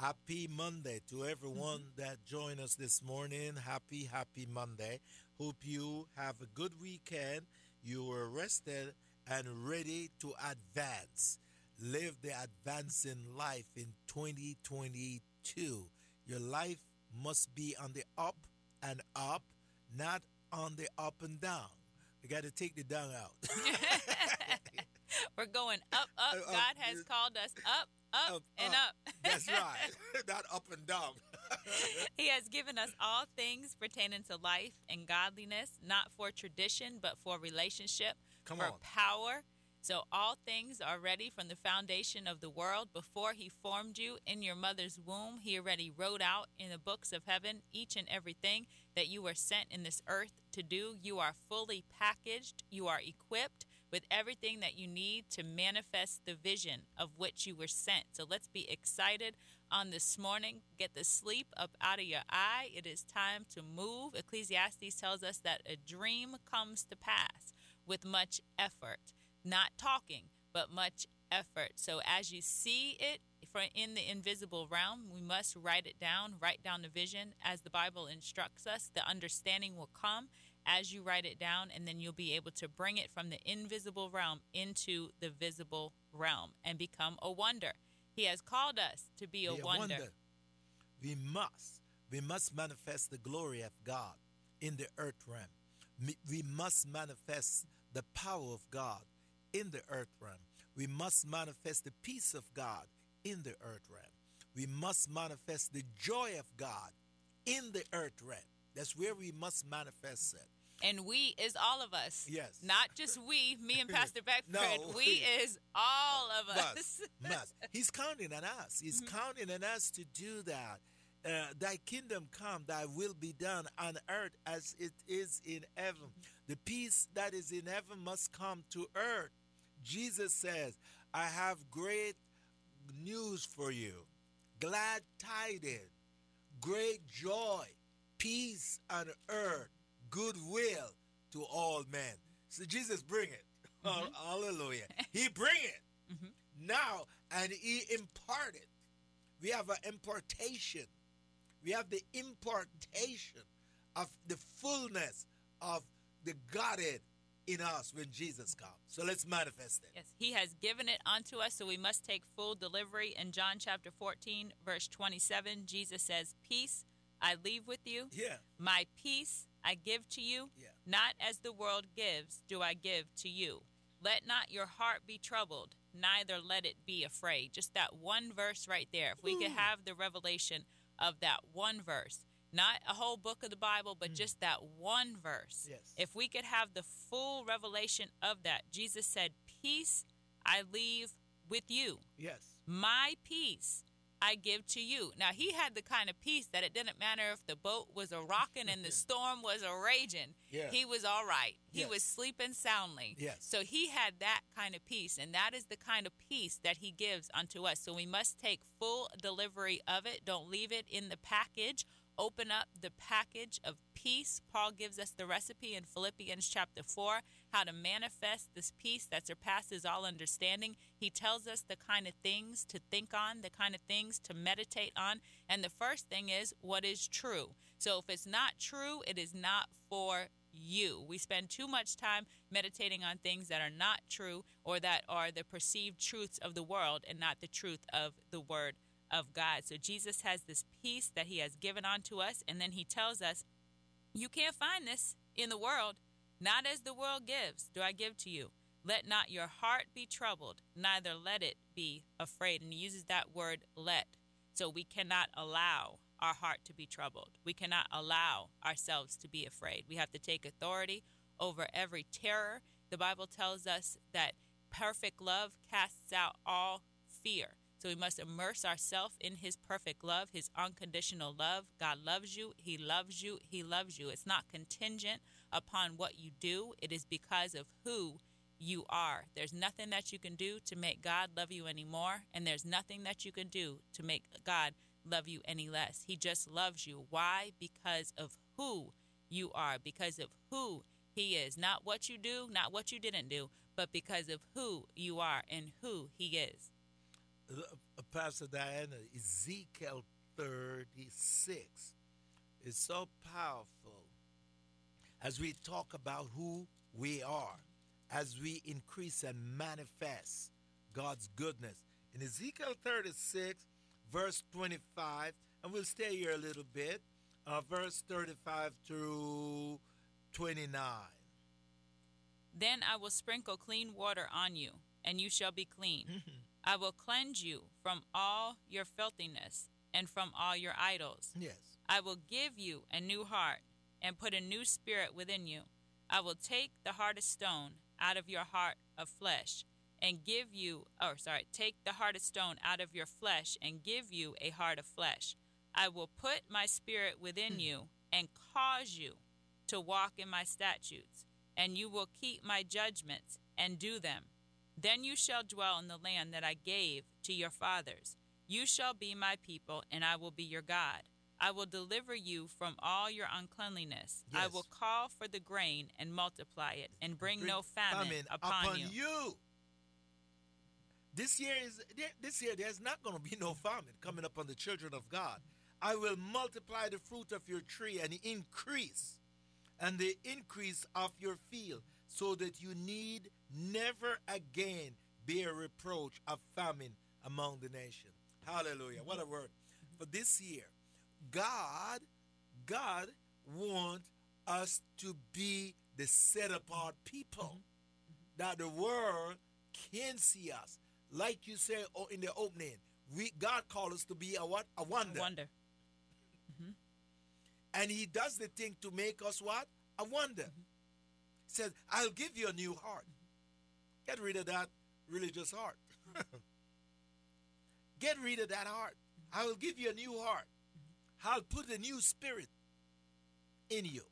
Happy Monday to everyone mm-hmm. that joined us this morning. Happy, happy Monday. Hope you have a good weekend. You were rested and ready to advance. Live the advancing life in 2022. Your life must be on the up and up, not on the up and down. You got to take the down out. We're going up, up. Uh, God has called us up, up, up and up. up. That's right. Not up and down. he has given us all things pertaining to life and godliness, not for tradition, but for relationship, Come for on. power. So all things are ready from the foundation of the world. Before he formed you in your mother's womb, he already wrote out in the books of heaven each and everything that you were sent in this earth to do. You are fully packaged, you are equipped with everything that you need to manifest the vision of which you were sent. So let's be excited on this morning. Get the sleep up out of your eye. It is time to move. Ecclesiastes tells us that a dream comes to pass with much effort, not talking, but much effort. So as you see it in the invisible realm, we must write it down, write down the vision as the Bible instructs us. The understanding will come as you write it down, and then you'll be able to bring it from the invisible realm into the visible realm and become a wonder. He has called us to be a, be a wonder. wonder. We must, we must manifest the glory of God in the earth realm. We must manifest the power of God in the earth realm. We must manifest the peace of God in the earth realm. We must manifest the joy of God in the earth realm. That's where we must manifest it. And we is all of us. Yes. Not just we, me and Pastor Beckford. no. We is all of us. Must, must. He's counting on us. He's mm-hmm. counting on us to do that. Uh, thy kingdom come, thy will be done on earth as it is in heaven. The peace that is in heaven must come to earth. Jesus says, I have great news for you. Glad tidings, great joy peace on earth, goodwill to all men. So Jesus bring it. Mm-hmm. Hallelujah. He bring it mm-hmm. now and he impart it. We have an importation. We have the importation of the fullness of the Godhead in us when Jesus comes. So let's manifest it. Yes, he has given it unto us, so we must take full delivery. In John chapter 14, verse 27, Jesus says, Peace I leave with you. Yeah. My peace I give to you. Yeah. Not as the world gives, do I give to you. Let not your heart be troubled, neither let it be afraid. Just that one verse right there. If we Ooh. could have the revelation of that one verse, not a whole book of the Bible, but mm. just that one verse. Yes. If we could have the full revelation of that, Jesus said, Peace I leave with you. Yes. My peace I give to you. Now he had the kind of peace that it didn't matter if the boat was a rocking and the storm was a raging. Yeah. He was all right. He yes. was sleeping soundly. Yes. So he had that kind of peace, and that is the kind of peace that he gives unto us. So we must take full delivery of it. Don't leave it in the package open up the package of peace. Paul gives us the recipe in Philippians chapter 4 how to manifest this peace that surpasses all understanding. He tells us the kind of things to think on, the kind of things to meditate on. And the first thing is what is true. So if it's not true, it is not for you. We spend too much time meditating on things that are not true or that are the perceived truths of the world and not the truth of the word of God. So Jesus has this peace that he has given unto us, and then he tells us, You can't find this in the world, not as the world gives, do I give to you. Let not your heart be troubled, neither let it be afraid. And he uses that word let. So we cannot allow our heart to be troubled. We cannot allow ourselves to be afraid. We have to take authority over every terror. The Bible tells us that perfect love casts out all fear. So we must immerse ourselves in His perfect love, His unconditional love. God loves you. He loves you. He loves you. It's not contingent upon what you do, it is because of who you are. There's nothing that you can do to make God love you anymore, and there's nothing that you can do to make God love you any less. He just loves you. Why? Because of who you are, because of who He is. Not what you do, not what you didn't do, but because of who you are and who He is. Uh, Pastor Diana, Ezekiel 36 is so powerful as we talk about who we are, as we increase and manifest God's goodness. In Ezekiel 36, verse 25, and we'll stay here a little bit, uh, verse 35 through 29. Then I will sprinkle clean water on you, and you shall be clean. I will cleanse you from all your filthiness and from all your idols. Yes. I will give you a new heart and put a new spirit within you. I will take the heart of stone out of your heart of flesh and give you, or sorry, take the heart of stone out of your flesh and give you a heart of flesh. I will put my spirit within Hmm. you and cause you to walk in my statutes, and you will keep my judgments and do them. Then you shall dwell in the land that I gave to your fathers. You shall be my people, and I will be your God. I will deliver you from all your uncleanliness. I will call for the grain and multiply it, and bring, no famine, upon, you. This year is this year. There's not going to be no famine coming upon the children of God. I will multiply the fruit of your tree and increase, and the increase of your field, so that you need never again bear reproach of famine among the nation. Hallelujah! What a word for this year. God, God want us to be the set apart people that the world can see us. Like you said oh, in the opening, we God called us to be a what? A wonder. Wonder. Mm-hmm. And he does the thing to make us what? A wonder. Mm-hmm. Says, I'll give you a new heart. Get rid of that religious heart. Get rid of that heart. I will give you a new heart. I'll put a new spirit in you.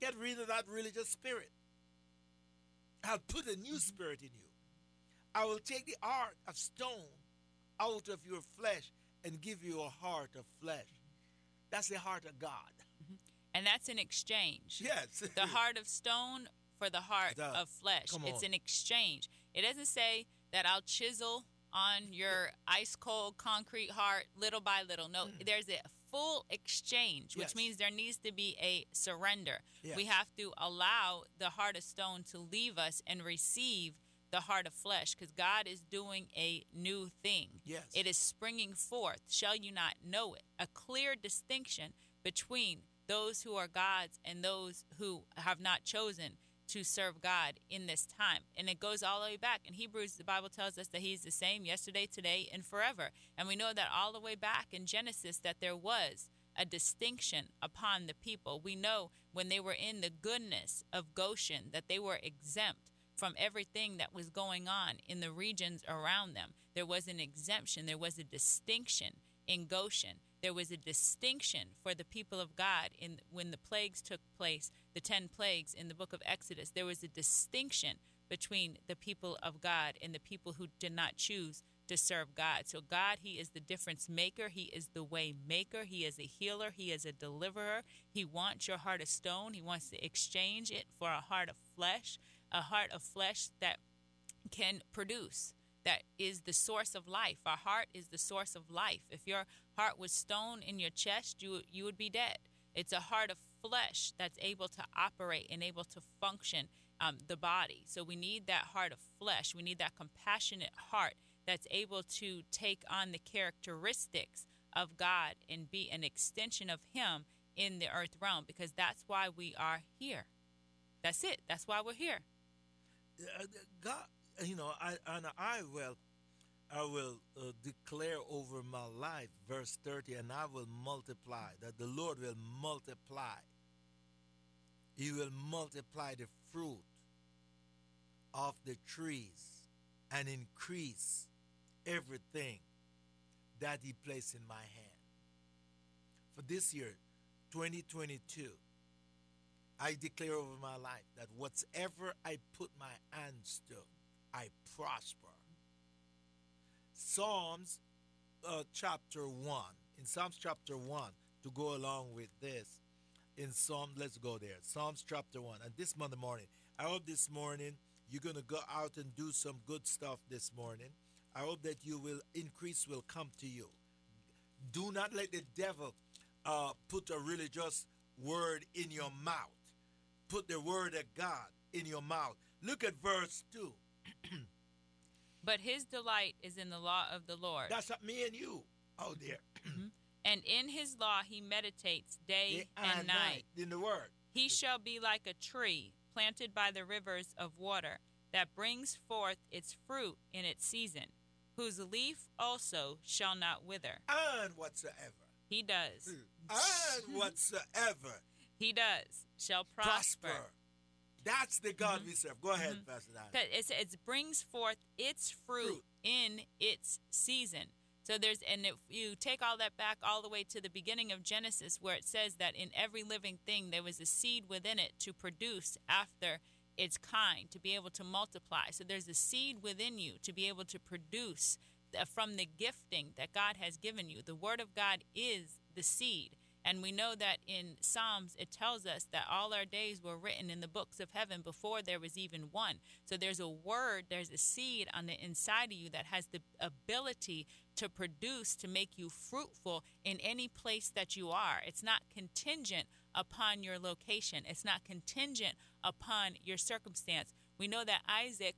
Get rid of that religious spirit. I'll put a new mm-hmm. spirit in you. I will take the heart of stone out of your flesh and give you a heart of flesh. That's the heart of God. Mm-hmm. And that's an exchange. Yes. the heart of stone for the heart of flesh. It's an exchange. It doesn't say that I'll chisel on your ice cold concrete heart little by little. No, mm. there's a full exchange, which. Yes. means there needs to be a surrender. Yes. We have to allow the heart of stone to leave us and receive the heart of flesh because God is doing a new thing. Yes. It is springing forth. Shall you not know it? A clear distinction between those who are God's and those who have not chosen to serve God in this time. And it goes all the way back. In Hebrews, the Bible tells us that He's the same yesterday, today, and forever. And we know that all the way back in Genesis that there was a distinction upon the people. We know when they were in the goodness of Goshen that they were exempt from everything that was going on in the regions around them. There was an exemption, there was a distinction in Goshen. There was a distinction for the people of God in when the plagues took place, the 10 plagues in the book of Exodus. There was a distinction between the people of God and the people who did not choose to serve God. So God, he is the difference maker, he is the way maker, he is a healer, he is a deliverer. He wants your heart of stone, he wants to exchange it for a heart of flesh, a heart of flesh that can produce that is the source of life. Our heart is the source of life. If your heart was stone in your chest you you would be dead. It's a heart of flesh that's able to operate and able to function um, the body. So we need that heart of flesh. We need that compassionate heart that's able to take on the characteristics of god and be an extension of him in the earth realm because that's why we are here. That's it. That's why we're here. Uh, God, you know, I and I will, I will uh, declare over my life, verse thirty, and I will multiply. That the Lord will multiply. He will multiply the fruit of the trees and increase everything that He placed in my hand. For this year, 2022, I declare over my life that whatever I put my hands to, I prosper. Psalms uh, chapter 1. In Psalms chapter 1, to go along with this, in Psalm, let's go there. Psalms chapter 1. And this Monday morning, I hope this morning you're going to go out and do some good stuff this morning. I hope that you will increase will come to you. Do not let the devil uh, put a religious word in your mouth. Put the word of God in your mouth. Look at verse 2. but his delight is in the law of the Lord. That's me and you out there. Mm-hmm. and in his law he meditates day and, and night. night. In the word. He shall be like a tree planted by the rivers of water that brings forth its fruit in its season, whose leaf also shall not wither. And whatsoever. He does. And whatsoever. he does. Shall prosper. prosper. That's the God mm-hmm. we serve. Go ahead, mm-hmm. Pastor It, it brings forth its fruit, fruit in its season. So there's, and if you take all that back all the way to the beginning of Genesis, where it says that in every living thing there was a seed within it to produce after its kind, to be able to multiply. So there's a seed within you to be able to produce from the gifting that God has given you. The Word of God is the seed. And we know that in Psalms, it tells us that all our days were written in the books of heaven before there was even one. So there's a word, there's a seed on the inside of you that has the ability to produce, to make you fruitful in any place that you are. It's not contingent upon your location, it's not contingent upon your circumstance. We know that Isaac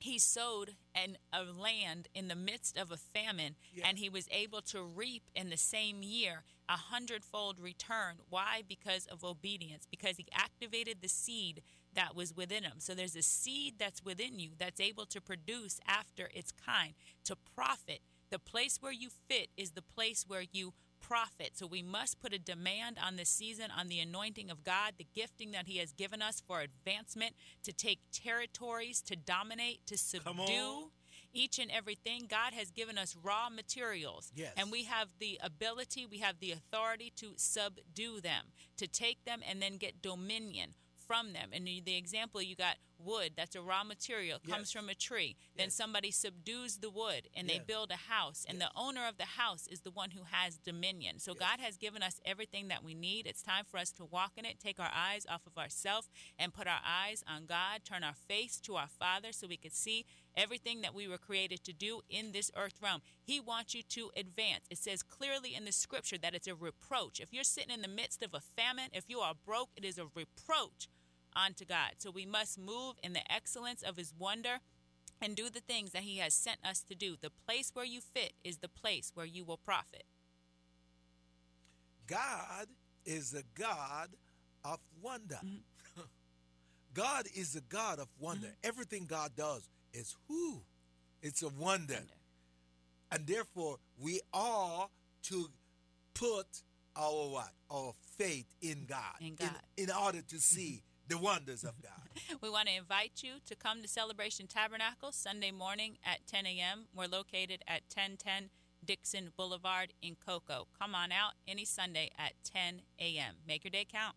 he sowed in a land in the midst of a famine and he was able to reap in the same year a hundredfold return. Why? Because of obedience because he activated the seed that was within him. So there's a seed that's within you that's able to produce after its kind to profit. The place where you fit is the place where you profit. So we must put a demand on this season on the anointing of God, the gifting that He has given us for advancement, to take territories, to dominate, to subdue each and everything. God has given us raw materials. Yes. And we have the ability, we have the authority to subdue them, to take them and then get dominion from them. And the example you got wood, that's a raw material, comes yes. from a tree. Yes. Then somebody subdues the wood and they build a house. And the owner of the house is the one who has dominion. So God has given us everything that we need. It's time for us to walk in it, take our eyes off of ourselves and put our eyes on God, turn our face to our Father so we can see everything that we were created to do in this earth realm. He wants you to advance. It says clearly in the scripture that it's a reproach. If you're sitting in the midst of a famine, if you are broke, it is a reproach unto God. So we must move in the excellence of his wonder and do the things that he has sent us to do. The place where you fit is the place where you will profit. God is a God of wonder. Mm-hmm. God is a God of wonder. Mm-hmm. Everything God does is who? It's a wonder. wonder. And therefore, we are to put our what? Our faith in God. In, God. in, in order to see the wonders of God. we want to invite you to come to Celebration Tabernacle Sunday morning at 10 a.m. We're located at 1010 Dixon Boulevard in Cocoa. Come on out any Sunday at 10 a.m. Make your day count.